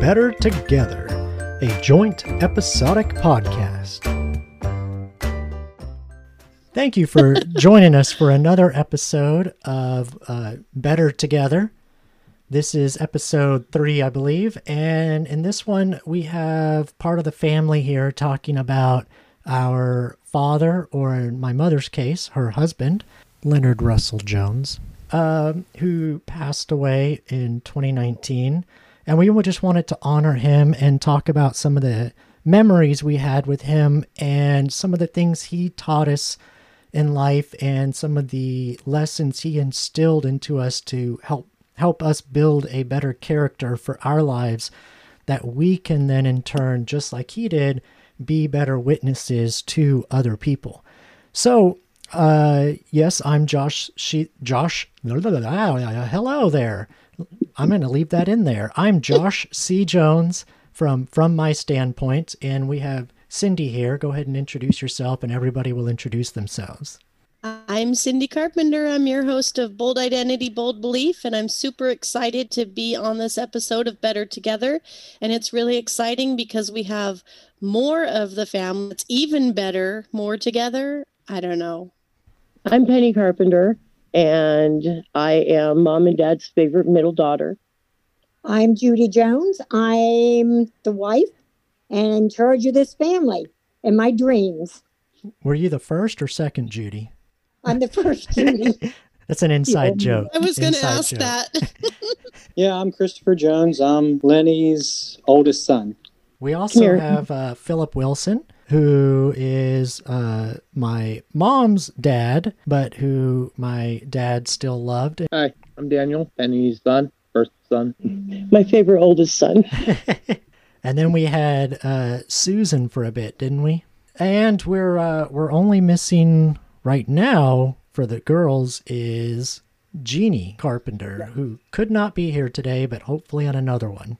Better Together, a joint episodic podcast. Thank you for joining us for another episode of uh, Better Together. This is episode three, I believe. And in this one, we have part of the family here talking about our father, or in my mother's case, her husband, Leonard Russell Jones, um, who passed away in 2019. And we just wanted to honor him and talk about some of the memories we had with him and some of the things he taught us in life and some of the lessons he instilled into us to help help us build a better character for our lives that we can then in turn just like he did be better witnesses to other people. So uh yes i'm josh she josh hello there i'm going to leave that in there i'm josh c jones from from my standpoint and we have cindy here go ahead and introduce yourself and everybody will introduce themselves I'm Cindy Carpenter. I'm your host of Bold Identity, Bold Belief, and I'm super excited to be on this episode of Better Together. And it's really exciting because we have more of the family. It's even better, more together. I don't know. I'm Penny Carpenter, and I am mom and dad's favorite middle daughter. I'm Judy Jones. I'm the wife and in charge of this family and my dreams. were you the first or second judy I'm the first Judy. that's an inside joke I was going to ask joke. that. Yeah, I'm Christopher Jones. I'm Lenny's oldest son. We also here. have uh, Philip Wilson, who is uh, my mom's dad, but who my dad still loved. Hi, I'm Daniel, Penny's son, first son. My favorite oldest son. And then we had uh, Susan for a bit, didn't we? And we're uh, we're only missing right now for the girls is Jeannie Carpenter, who could not be here today, but hopefully on another one.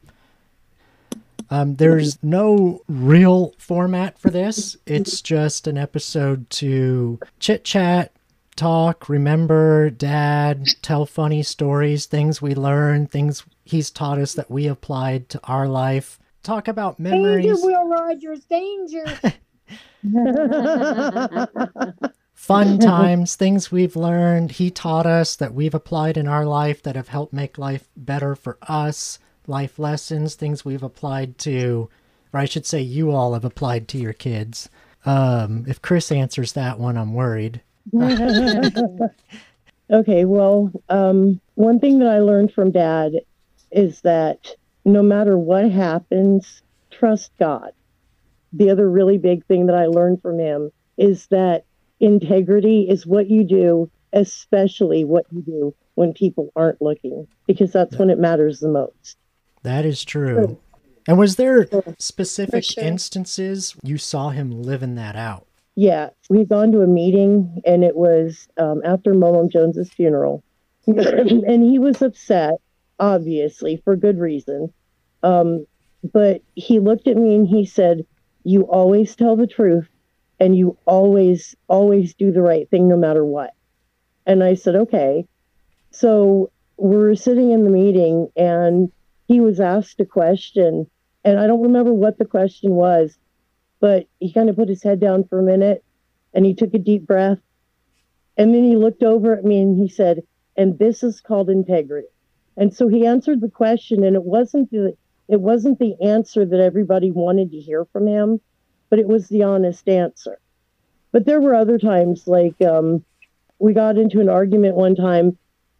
Um, there's no real format for this. It's just an episode to chit chat, talk, remember dad, tell funny stories, things we learned, things he's taught us that we applied to our life, talk about memories. danger, Will Rogers, danger. fun times, things we've learned, he taught us that we've applied in our life that have helped make life better for us, life lessons, things we've applied to, or I should say, you all have applied to your kids. Um, if Chris answers that one, I'm worried. okay, well, um, one thing that I learned from dad is that no matter what happens, trust God. The other really big thing that I learned from him is that integrity is what you do, especially what you do when people aren't looking, because that's when it matters the most. That is true. And was there specific sure. instances you saw him living that out? Yeah, we'd gone to a meeting and it was um, after Mom Jones's funeral, and he was upset, obviously for good reason. Um, but he looked at me and he said, "You always tell the truth, and you always, always do the right thing, no matter what." And I said, "Okay." So we're sitting in the meeting, and he was asked a question, and I don't remember what the question was, but he kind of put his head down for a minute and he took a deep breath and then he looked over at me and he said and this is called integrity. And so he answered the question and it wasn't the it wasn't the answer that everybody wanted to hear from him but it was the honest answer. But there were other times like um, we got into an argument one time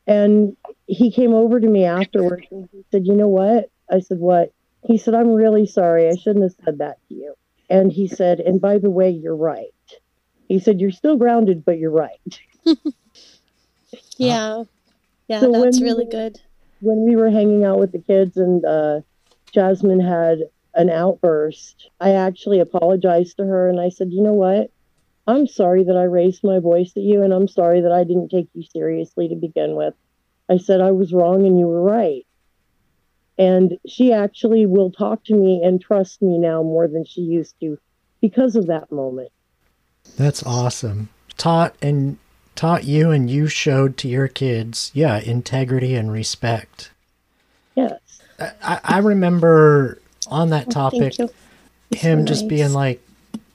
and he came over to me afterwards and he said you know what i said what he said i'm really sorry i shouldn't have said that to you and he said, and by the way, you're right. He said, you're still grounded, but you're right. yeah. Yeah, So that's really were- good. When we were hanging out with the kids and uh, Jasmine had an outburst, I actually apologized to her and I said, you know what? I'm sorry that I raised my voice at you and I'm sorry that I didn't take you seriously to begin with. I said I was wrong and you were right. And she actually will talk to me and trust me now more than she used to because of that moment. That's awesome. Taught and taught you and you showed to your kids, yeah, integrity and respect. Yes. I, I remember on that oh, topic Thank you. him so just nice. being like,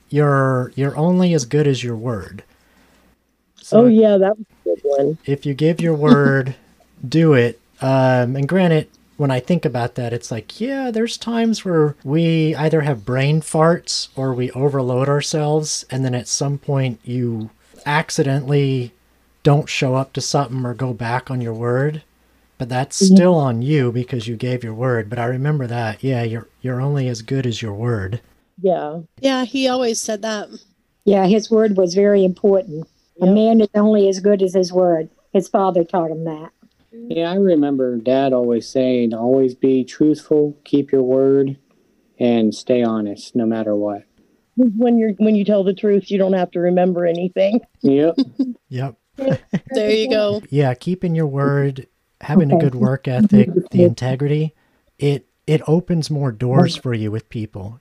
"You're you're only as good as your word." Oh, so oh yeah, that was a good one. if you give your word, do it. Um, and granted, when I think about that, it's like, yeah, there's times where we either have brain farts or we overload ourselves, and then at some point you accidentally don't show up to something or go back on your word. But that's still on you because you gave your word. But I remember that, yeah, you're you're only as good as your word. Yeah, Yeah, he always said that. Yeah, his word was very important. A man is only as good as his word. His father taught him that. Yeah, I remember Dad always saying, always be truthful, keep your word, and stay honest no matter what. when you're when you tell the truth, you don't have to remember anything. Yep. Yep. There you go. yeah keeping your word having a good work ethic the integrity it it opens more doors for you with people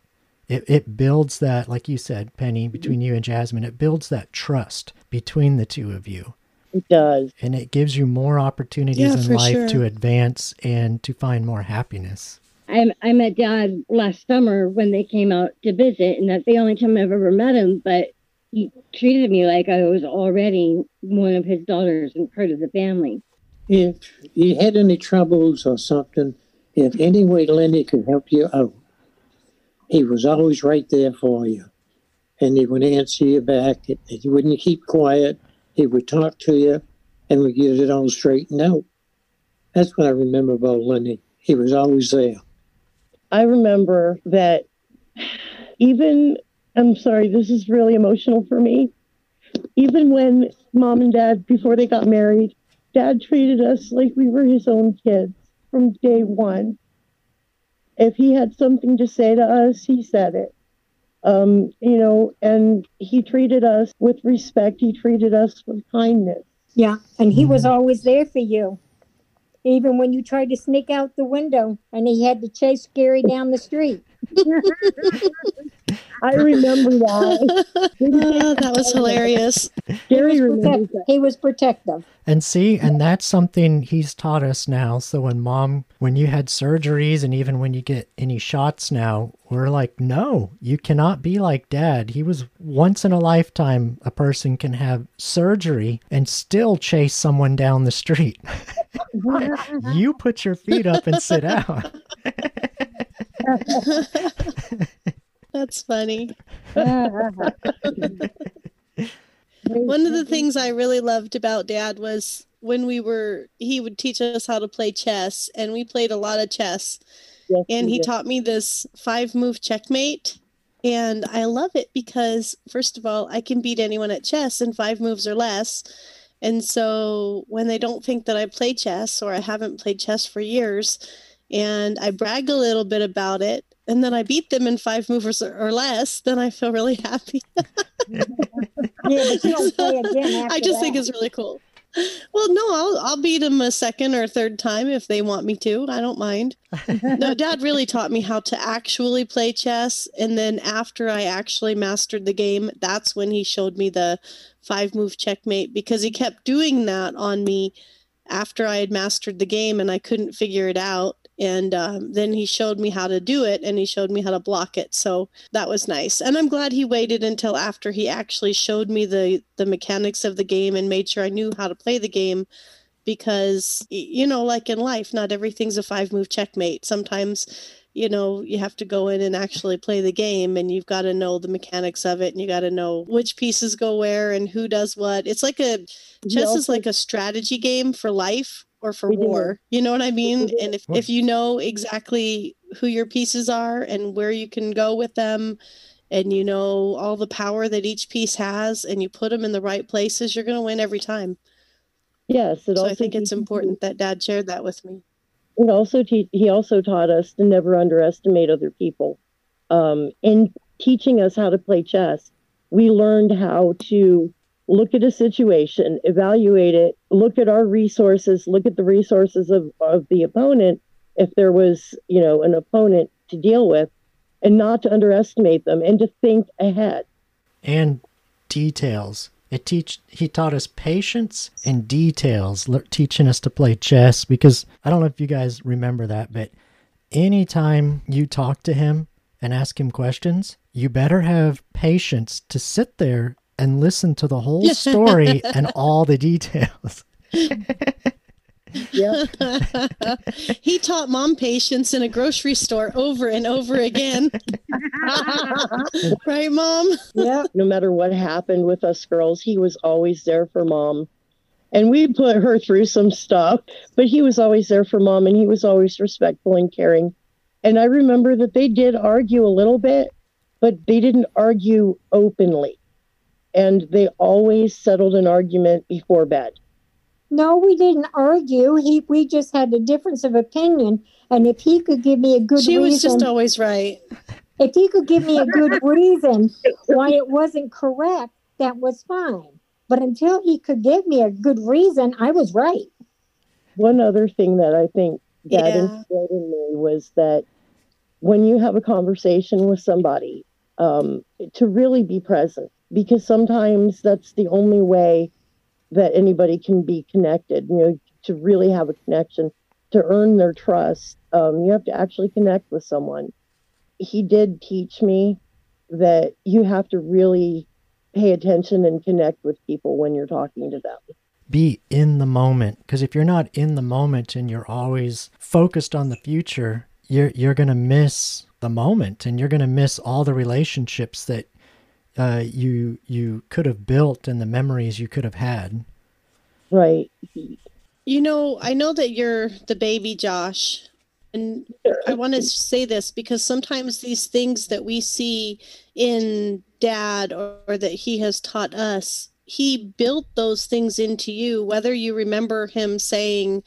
it, it builds that like you said penny between you and jasmine it builds that trust between the two of you It does. and it gives you more opportunities Yeah, in life sure. to advance and to find more happiness I, I met Dad last summer when they came out to visit, and that's the only time I've ever met him. But he treated me like I was already one of his daughters and part of the family. If you had any troubles or something, if any way Lenny could help you out, he was always right there for you. And he would answer you back. He wouldn't keep quiet. He would talk to you and would get it all straightened out. That's what I remember about Lenny. He was always there. I remember that even, I'm sorry, this is really emotional for me. Even when mom and dad, before they got married, dad treated us like we were his own kids from day one. If he had something to say to us, he said it. Um, you know, and he treated us with respect. He treated us with kindness. Yeah, and he was always there for you. Even when you tried to sneak out the window and he had to chase Gary down the street. I remember that. Ah, that was hilarious. Gary he, was remembers that. he was protective. And see, and that's something he's taught us now. So when mom, when you had surgeries and even when you get any shots now, we're like, no, you cannot be like dad. He was once in a lifetime, a person can have surgery and still chase someone down the street. you put your feet up and sit down. That's funny. One of the things I really loved about dad was when we were he would teach us how to play chess and we played a lot of chess. Yes, and he taught me this five move checkmate and I love it because first of all I can beat anyone at chess in five moves or less. And so when they don't think that I play chess or I haven't played chess for years and I brag a little bit about it and then I beat them in five moves or, less then I feel really happy Yeah, but you don't play again after I just think it's really cool. Well, no, I'll I'll beat them a second or third time if they want me to. I don't mind. no, Dad really taught me how to actually play chess, and then after I actually mastered the game, that's when he showed me the five move checkmate because he kept doing that on me after I had mastered the game and I couldn't figure it out. And um, then he showed me how to do it and he showed me how to block it. So that was nice. And I'm glad he waited until after he actually showed me the, the mechanics of the game and made sure I knew how to play the game because, you know, like in life, not everything's a five move checkmate. Sometimes, you know, you have to go in and actually play the game and you've got to know the mechanics of it and you got to know which pieces go where and who does what. It's like a He chess is like a strategy game for life or for We do. war. You know what I mean? And if, if you know exactly who your pieces are and where you can go with them, and you know all the power that each piece has, and you put them in the right places, you're going to win every time. Yes, it So also I think it's important that Dad shared that with me. it also te- he also taught us to never underestimate other people um, in teaching us how to play chess we learned how to look at a situation evaluate it look at our resources look at the resources of, of the opponent if there was you know an opponent to deal with and not to underestimate them and to think ahead and details. It teach he taught us patience and details, teaching us to play chess. Because I don't know if you guys remember that, but anytime you talk to him and ask him questions, you better have patience to sit there and listen to the whole story and all the details. Yeah. he taught mom patience in a grocery store over and over again. right, mom? yeah. No matter what happened with us girls, he was always there for mom. And we put her through some stuff, but he was always there for mom and he was always respectful and caring. And I remember that they did argue a little bit, but they didn't argue openly. And they always settled an argument before bed. No, we didn't argue. He, we just had a difference of opinion. And if he could give me a good She reason, was just always right. if he could give me a good reason why it wasn't correct, that was fine. But until he could give me a good reason, I was right. One other thing that I think Dad Yeah. instilled in me was that when you have a conversation with somebody, um, to really be present, because sometimes that's the only way that anybody can be connected. You know, to really have a connection, to earn their trust, um, you have to actually connect with someone. He did teach me that you have to really pay attention and connect with people when you're talking to them. Be in the moment. Because if you're not in the moment and you're always focused on the future, you're, you're going to miss the moment and you're going to miss all the relationships that uh, you you could have built and the memories you could have had. Right. You know, I know that you're the baby Josh. And I want to say this because sometimes these things that we see in dad or, or that he has taught us, he built those things into you, whether you remember him saying,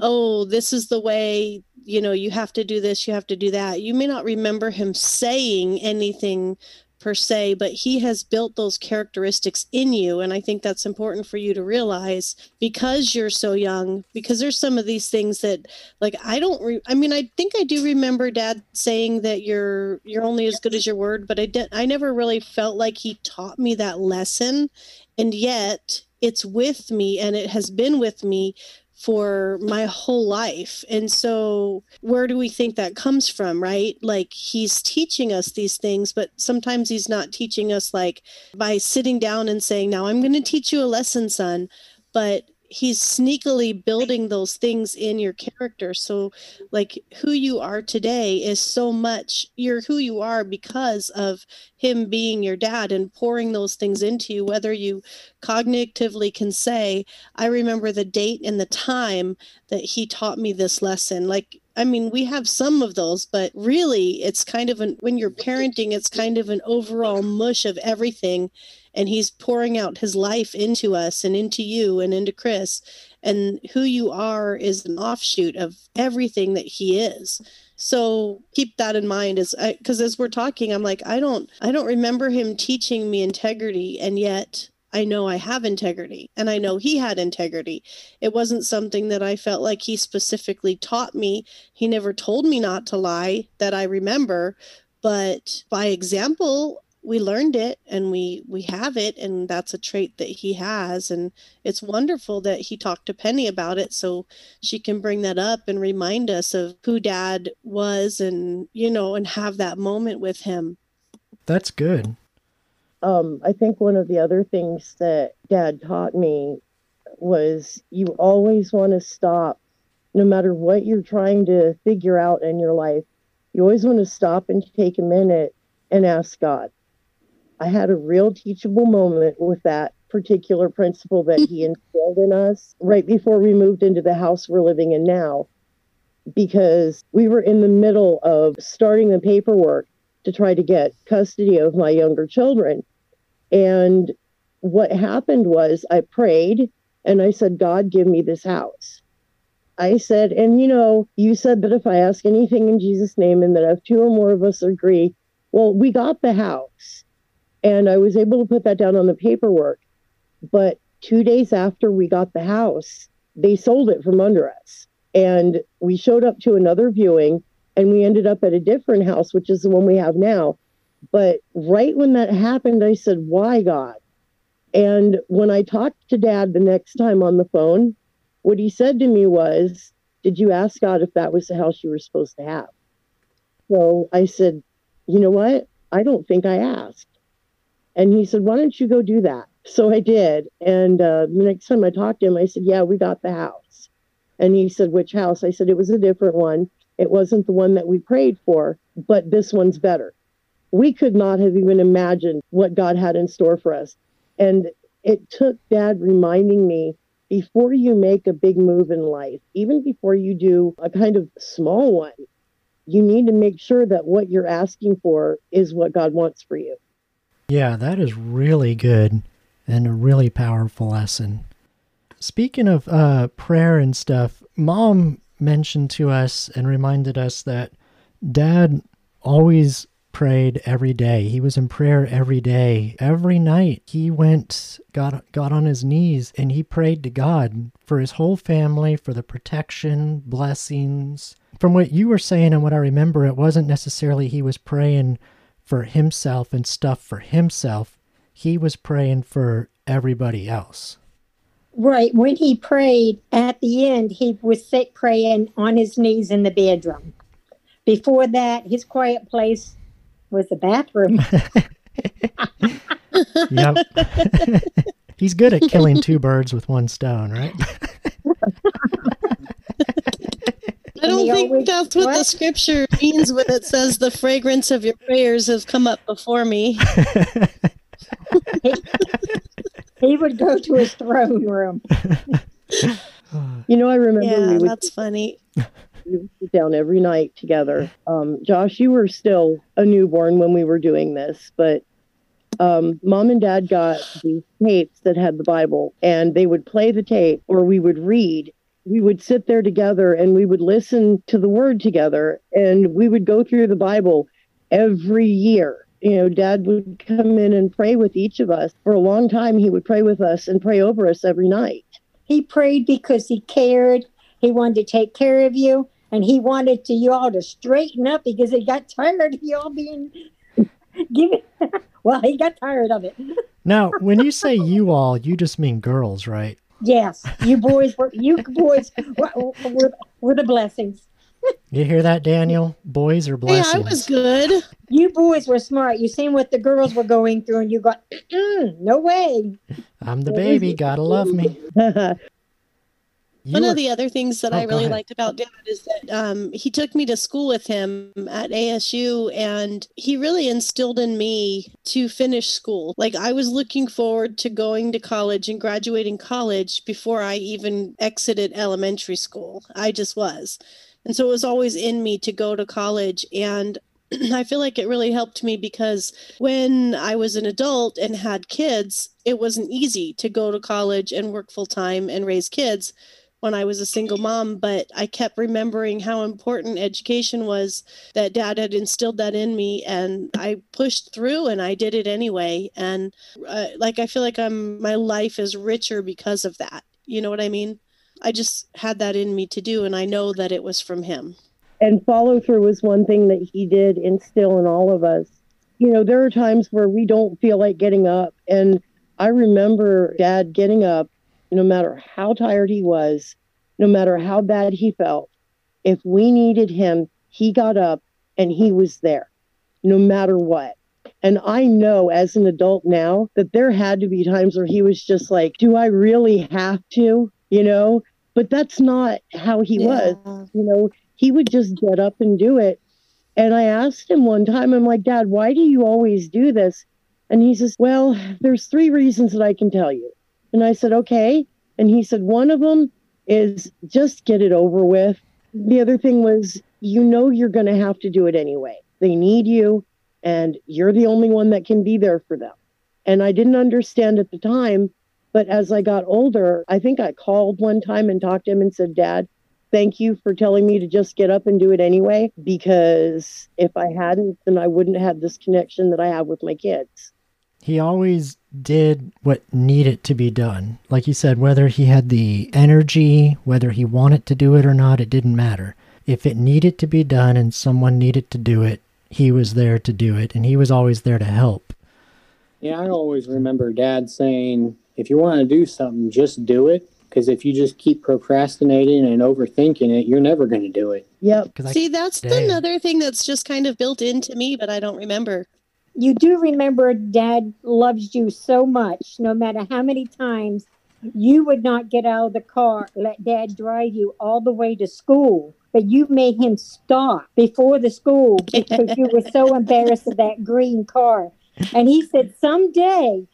Oh, this is the way, you know, you have to do this, you have to do that. You may not remember him saying anything per se, but he has built those characteristics in you. And I think that's important for you to realize because you're so young, because there's some of these things that like I don't re- I mean I think I do remember dad saying that you're you're only as good as your word, but I didn't, I never really felt like he taught me that lesson. And yet it's with me and it has been with me for my whole life. And so, where do we think that comes from, right? Like, he's teaching us these things, but sometimes he's not teaching us like by sitting down and saying, Now I'm going to teach you a lesson, son. But he's sneakily building those things in your character. So, like, who you are today is so much you're who you are because of him being your dad and pouring those things into you, whether you cognitively can say, I remember the date and the time that he taught me this lesson. Like, I mean, we have some of those, but really, it's kind of an, when you're parenting, it's kind of an overall mush of everything. And he's pouring out his life into us and into you and into Chris. And who you are is an offshoot of everything that he is. So keep that in mind as uh, because as we're talking, I'm like, I don't, I don't remember him teaching me integrity, and yet I know I have integrity and I know he had integrity. It wasn't something that I felt like he specifically taught me. He never told me not to lie that I remember, but by example, we learned it and we we have it and that's a trait that he has and it's wonderful that he talked to Penny about it so she can bring that up and remind us of who dad was and you know and have that moment with him. That's good. um, I think one of the other things that dad taught me was you always want to stop, no matter what you're trying to figure out in your life, you always want to stop and take a minute and ask God. I had a real teachable moment with that particular principle that he instilled in us right before we moved into the house we're living in now, because we were in the middle of starting the paperwork to try to get custody of my younger children. And what happened was I prayed and I said, God, give me this house. I said, and you know, you said that if I ask anything in Jesus' name and that if two or more of us agree, well, we got the house. And I was able to put that down on the paperwork. But two days after we got the house, they sold it from under us. And we showed up to another viewing and we ended up at a different house, which is the one we have now. But right when that happened, I said, Why, God? And when I talked to dad the next time on the phone, what he said to me was, Did you ask God if that was the house you were supposed to have? So I said, you know what? I don't think I asked. And he said, why don't you go do that? So I did. And uh, the next time I talked to him, I said, yeah, we got the house. And he said, which house? I said, it was a different one. It wasn't the one that we prayed for, but this one's better. We could not have even imagined what God had in store for us. And it took dad reminding me before you make a big move in life, even before you do a kind of small one, you need to make sure that what you're asking for is what God wants for you. Yeah, that is really good and a really powerful lesson. Speaking of uh, prayer and stuff, mom mentioned to us and reminded us that dad always prayed every day. He was in prayer every day. Every night he went got got on his knees and he prayed to God for his whole family, for the protection, blessings. From what you were saying and what I remember, it wasn't necessarily he was praying for himself and stuff for himself. He was praying for everybody else. Right. When he prayed at the end, he was sit praying on his knees in the bedroom. Before that, his quiet place was the bathroom. yep. He's good at killing two birds with one stone, right? I don't think that's what, what, the scripture means when it says the fragrance of your prayers has come up before me. he, he would go to his throne room. You know, I remember. Yeah, that's funny. We would sit down every night together. Um, Josh, you were still a newborn when we were doing this, but um, mom and dad got these tapes that had the Bible, and they would play the tape, or we would read. We would sit there together and we would listen to the word together, and we would go through the Bible every year. You know, dad would come in and pray with each of us. For a long time, he would pray with us and pray over us every night. He prayed because he cared. He wanted to take care of you and he wanted to you all to straighten up because he got tired of you all being given. well, he got tired of it. Now, when you say you all, you just mean girls, right? Yes, you boys were you boys were, were, were the blessings. You hear that, Daniel? Boys are blessings. Yeah, I was good. You boys were smart. You seen what the girls were going through, and you got, no way. I'm the baby. Gotta love me. One of the other things that oh, I really liked about Dad is that um, he took me to school with him at ASU and he really instilled in me to finish school. Like I was looking forward to going to college and graduating college before I even exited elementary school. I just was. And so it was always in me to go to college. And I feel like it really helped me because when I was an adult and had kids, it wasn't easy to go to college and work full time and raise kids when I was a single mom, but I kept remembering how important education was that dad had instilled that in me and I pushed through and I did it anyway and uh, like I feel like I'm my life is richer because of that. You know what I mean? I just had that in me to do and I know that it was from him. And follow through was one thing that he did instill in all of us. You know, there are times where we don't feel like getting up and I remember dad getting up no matter how tired he was, no matter how bad he felt, if we needed him, he got up and he was there, no matter what. And I know as an adult now that there had to be times where he was just like, Do I really have to? You know, but that's not how he yeah. was. You know, he would just get up and do it. And I asked him one time, I'm like, Dad, why do you always do this? And he says, Well, there's three reasons that I can tell you. And I said, Okay. And he said, One of them is just get it over with. The other thing was, you know, you're going to have to do it anyway. They need you, and you're the only one that can be there for them. And I didn't understand at the time, but as I got older, I think I called one time and talked to him and said, Dad, thank you for telling me to just get up and do it anyway, because if I hadn't, then I wouldn't have this connection that I have with my kids he always did what needed to be done. Like you said, whether he had the energy, whether he wanted to do it or not, it didn't matter. If it needed to be done and someone needed to do it, he was there to do it, and he was always there to help. Yeah, I always remember dad saying, if you want to do something, just do it Because if you just keep procrastinating and overthinking it, you're never going to do it. Yep. 'Cause I- See, that's Dang. another thing that's just kind of built into me, but I don't remember. You do remember dad loves you so much, no matter how many times you would not get out of the car, let dad drive you all the way to school. But you made him stop before the school because you were so embarrassed of that green car. And he said, Someday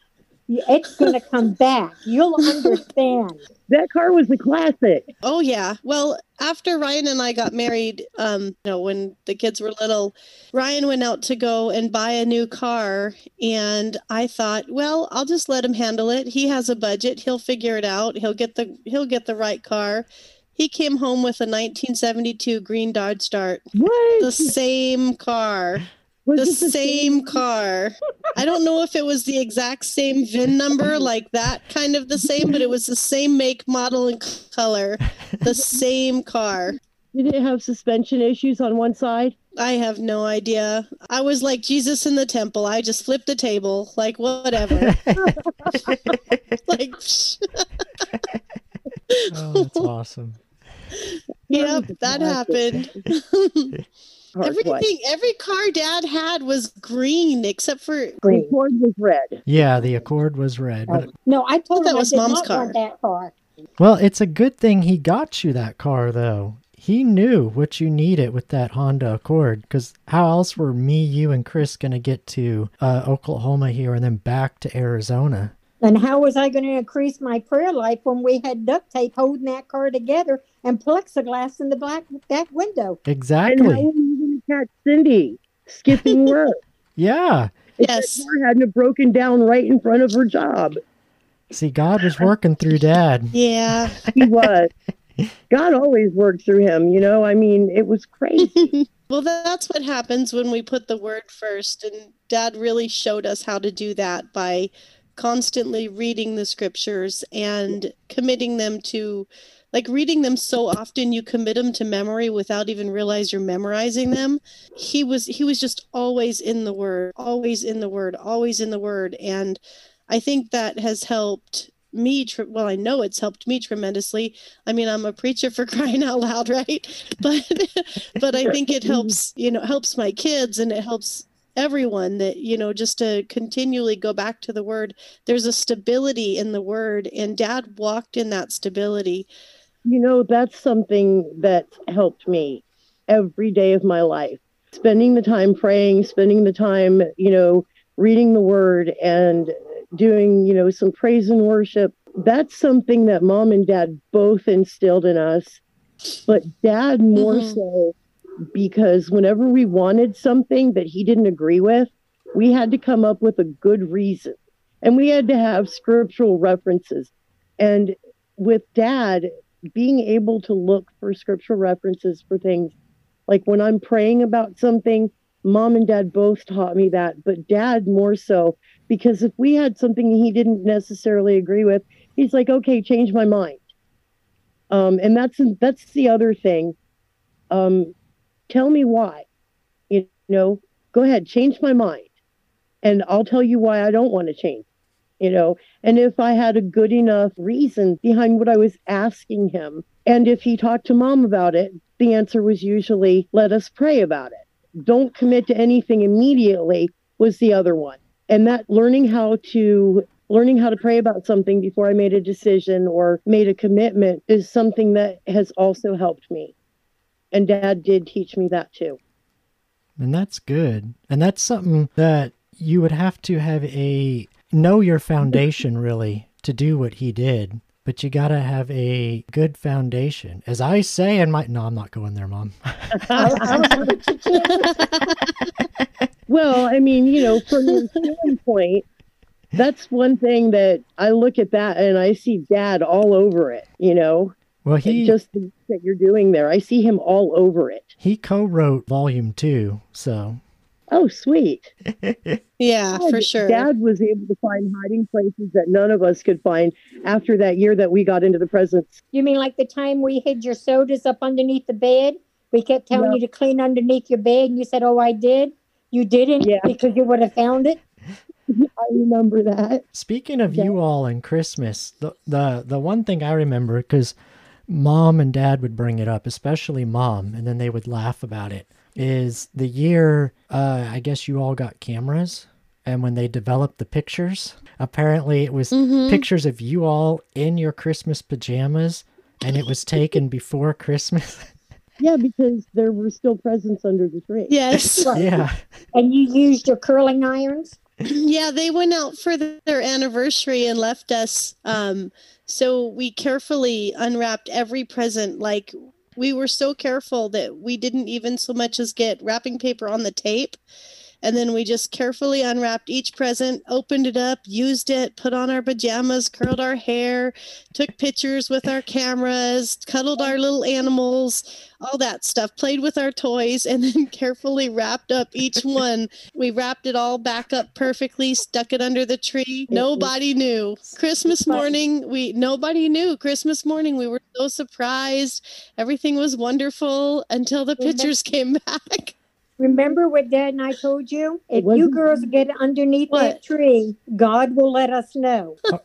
it's going to come back. You'll understand. That car was a classic. Oh yeah. Well, after Ryan and I got married, um, you know, when the kids were little, Ryan went out to go and buy a new car and I thought, well, I'll just let him handle it. He has a budget. He'll figure it out. He'll get the he'll get the right car. He came home with a 1972 green Dodge Dart. What? The same car. Was the it same car. I don't know if it was the exact same VIN number, like that kind of the same, but it was the same make, model, and color. The same car. Did it have suspension issues on one side? I have no idea. I was like Jesus in the temple. I just flipped the table, like whatever. like, oh, that's awesome. yep, that happened. Hard Everything, every car Dad had was green except for The Green. cord was red. Yeah, the Accord was red. But, No, I told That him was I did Mom's not car. that car. well, it's a good thing he got you that car, though. He knew what you needed with that Honda Accord. Because how else were me, you, and Chris going to get to uh, Oklahoma here and then back to Arizona? And how was I going to increase my prayer life when we had duct tape holding that car together and plexiglass in the black back window? And how Exactly. Were you going to catch Cindy skipping work? Yeah. If Yes. That car hadn't have broken down right in front of her job. See, God was working through Dad. yeah. He was. God always worked through him, you know? I mean, it was crazy. well, that's what happens when we put the word first. And dad really showed us how to do that by constantly reading the scriptures and committing them to, like, reading them so often you commit them to memory without even realize you're memorizing them. He was, he was just always in the word, always in the word, always in the word. And I think that has helped me, well, I know it's helped me tremendously. I mean, I'm a preacher for crying out loud, right? But but I think it helps, you know, helps my kids and it helps everyone that, you know, just to continually go back to the word. There's a stability in the word and dad walked in that stability. You know, that's something that helped me every day of my life. Spending the time praying, spending the time, you know, reading the word and doing, you know, some praise and worship. That's something that mom and dad both instilled in us. But dad more Mhm. so because whenever we wanted something that he didn't agree with, we had to come up with a good reason. And we had to have scriptural references. And with dad, being able to look for scriptural references for things like when I'm praying about something, mom and dad both taught me that, but dad more so because if we had something he didn't necessarily agree with, he's like, "Okay, change my mind." Um, and that's that's the other thing. Um, tell me why. You know, go ahead, change my mind, and I'll tell you why I don't want to change. You know, and if I had a good enough reason behind what I was asking him, and if he talked to mom about it, the answer was usually, let us pray about it. Don't commit to anything immediately was the other one. And that learning how to learning how to pray about something before I made a decision or made a commitment is something that has also helped me. And dad did teach me that too. And that's good. And that's something that you would have to have a know your foundation really to do what he did. But you got to have a good foundation. As I say in my No, I'm not going there, mom. Well, I mean, you know, from your standpoint, that's one thing that I look at that and I see dad all over it, you know, Well, he just that you're doing there. I see him all over it. he co-wrote volume 2, so Oh, sweet. Yeah, for sure. Dad was able to find hiding places that none of us could find after that year that we got into the presence. You mean like the time we hid your sodas up underneath the bed? We kept telling Yeah. you to clean underneath your bed, and you said, "Oh, I did." You didn't Yeah. because you would have found it. I remember that. Speaking of Yeah. you all and Christmas, the the the one thing I remember because mom and dad would bring it up, especially mom, and then they would laugh about it. Is the year uh, I guess you all got cameras, and when they developed the pictures, apparently it was Mhm. pictures of you all in your Christmas pajamas, and it was taken before Christmas. Yeah, because there were still presents under the tree. Yes. yeah, And you used your curling irons? yeah, they went out for their anniversary and left us. Um, so we carefully unwrapped every present. Like we were so careful that we didn't even so much as get wrapping paper on the tape. And then we just carefully unwrapped each present, opened it up, used it, put on our pajamas, curled our hair, took pictures with our cameras, cuddled our little animals, all that stuff, played with our toys, and then carefully wrapped up each one we wrapped it all back up perfectly, stuck it under the tree. Mm-hmm. Nobody knew. Christmas morning, we nobody knew. Christmas morning, we were so surprised. Everything was wonderful until the mm-hmm. pictures came back. Remember what Dad and I told you? If you girls get underneath What? that tree, God will let us know. I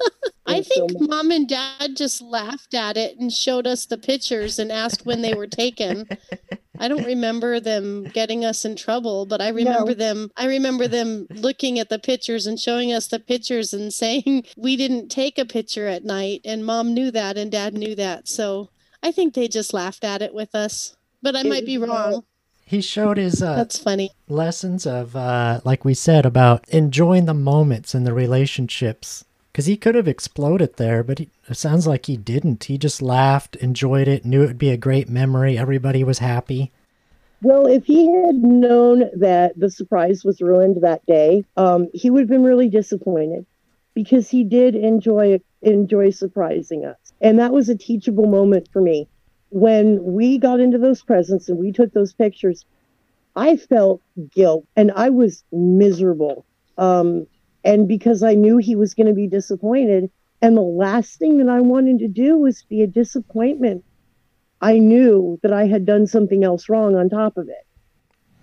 Thanks so think mom and dad just laughed at it and showed us the pictures and asked when they were taken. I don't remember them getting us in trouble, but I remember No. them I remember them looking at the pictures and showing us the pictures and saying we didn't take a picture at night and mom knew that and dad knew that. So I think they just laughed at it with us. But I It might be was, wrong. He showed his uh, That's funny. lessons of uh like we said about enjoying the moments and the relationships. Because he could have exploded there but he, it sounds like he didn't. He just laughed enjoyed it knew it would be a great memory. Everybody was happy. Well, if he had known that the surprise was ruined that day, um, he would have been really disappointed because he did enjoy enjoy surprising us, and that was a teachable moment for me. When we got into those presents and we took those pictures, I felt guilt and I was miserable. Um, and because I knew he was going to be disappointed, and the last thing that I wanted to do was be a disappointment I knew that I had done something else wrong on top of it.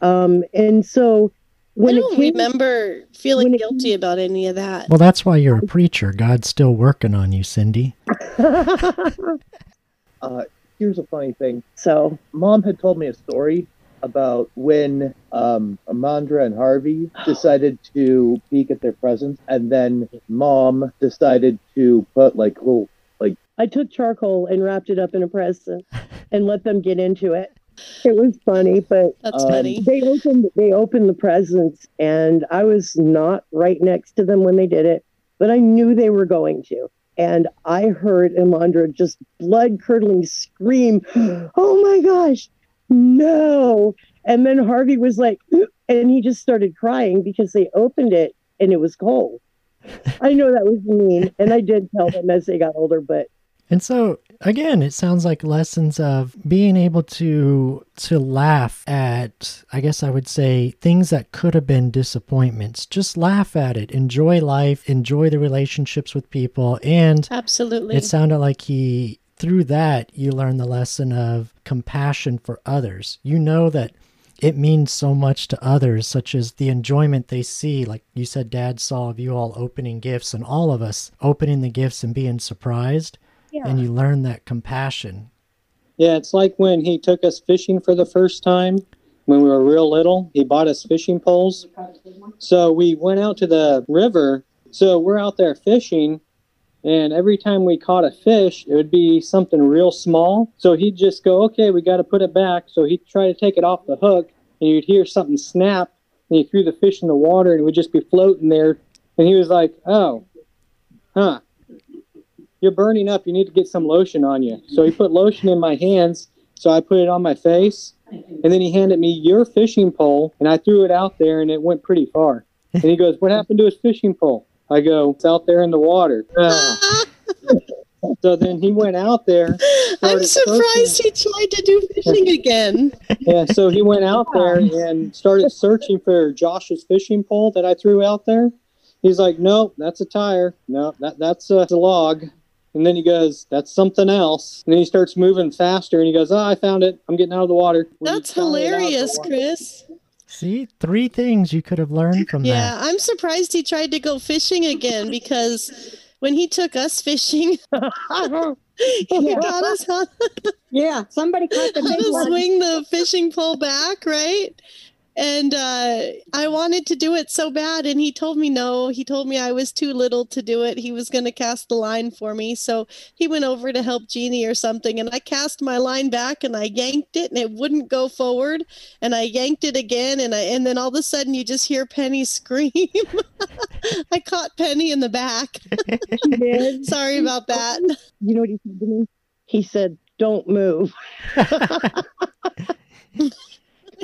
Um, and so when I don't came, remember feeling when it guilty about any of that. well that's why you're a preacher god's still working on you cindy Uh, here's a funny thing. so Mom had told me a story about when um, Amandra and Harvey decided to peek at their presents, and then Mom decided to put like little like I took charcoal and wrapped it up in a present and let them get into it. It was funny, but That's Um, funny. they opened they opened the presents and I was not right next to them when they did it, but I knew they were going to. And I heard Imandra just blood curdling scream, Oh my gosh, no. And then Harvey was like, and he just started crying because they opened it and it was cold. I know that was mean, and I did tell them as they got older, but And so again, it sounds like lessons of being able to to laugh at I guess I would say things that could have been disappointments. Just laugh at it. Enjoy life, enjoy the relationships with people and Absolutely. it sounded like he through that you learn the lesson of compassion for others. You know that it means so much to others, such as the enjoyment they see. Like you said, Dad saw of you all opening gifts and all of us opening the gifts and being surprised Yeah. and you learn that compassion. Yeah, it's like when he took us fishing for the first time when we were real little. He bought us fishing poles. So we went out to the river. So we're out there fishing, and every time we caught a fish, it would be something real small. So he'd just go, okay, we got to put it back. So he'd try to take it off the hook, and you'd hear something snap, and he threw the fish in the water, and it would just be floating there. And he was like, oh, huh. You're burning up. You need to get some lotion on you. So he put lotion in my hands. So I put it on my face. And then he handed me your fishing pole, and I threw it out there, and it went pretty far. And he goes, What happened to his fishing pole? I go, It's out there in the water. So then he went out there. I'm surprised he tried to do fishing again. Yeah, so he went out there and started searching for Josh's fishing pole that I threw out there. He's like, Nope, that's a tire. No, that, that's a, a log. And then he goes, That's something else. And then he starts moving faster and he goes, Oh, I found it. I'm getting out of the water. When That's finally got out of the hilarious, water- Chris. See, three things you could have learned from Yeah, that. Yeah, I'm surprised he tried to go fishing again because when he took us fishing, he Yeah. taught us how, Yeah, somebody caught the how big to one. swing the fishing pole back, right? And uh, I wanted to do it so bad, and he told me no. He told me I was too little to do it. He was going to cast the line for me, so he went over to help Jeannie or something. And I cast my line back, and I yanked it, and it wouldn't go forward. And I yanked it again, and I and then all of a sudden you just hear Penny scream. I caught Penny in the back. Sorry about that. You know what he said to me? He said, "Don't move."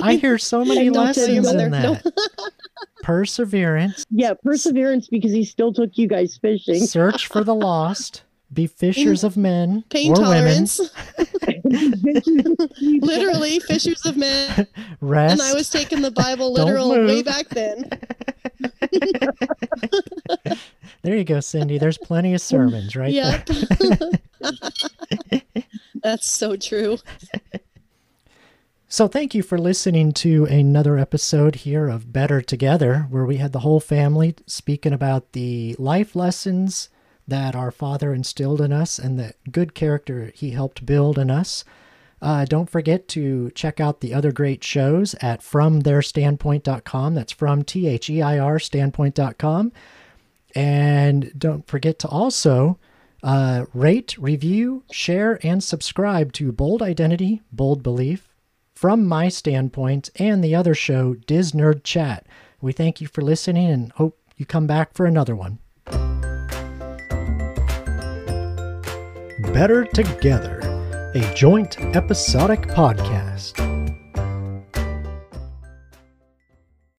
I hear so many Don't tell your lessons in that. Perseverance, Yeah, perseverance because he still took you guys fishing. search for the lost, be fishers of men Pain or tolerance. women, Literally, fishers of men. rest. And I was taking the Bible literal way back then. There you go, Cindy. There's plenty of sermons right Yep. That's so true. So, thank you for listening to another episode here of Better Together, where we had the whole family speaking about the life lessons that our Father instilled in us and the good character He helped build in us. Uh, don't forget to check out the other great shows at FromTheirStandpoint.com. That's from T H E I R standpoint.com. And don't forget to also uh, rate, review, share, and subscribe to Bold Identity, Bold Belief from my standpoint and the other show, Diz Nerd Chat. We thank you for listening and hope you come back for another one. Better Together, a joint episodic podcast.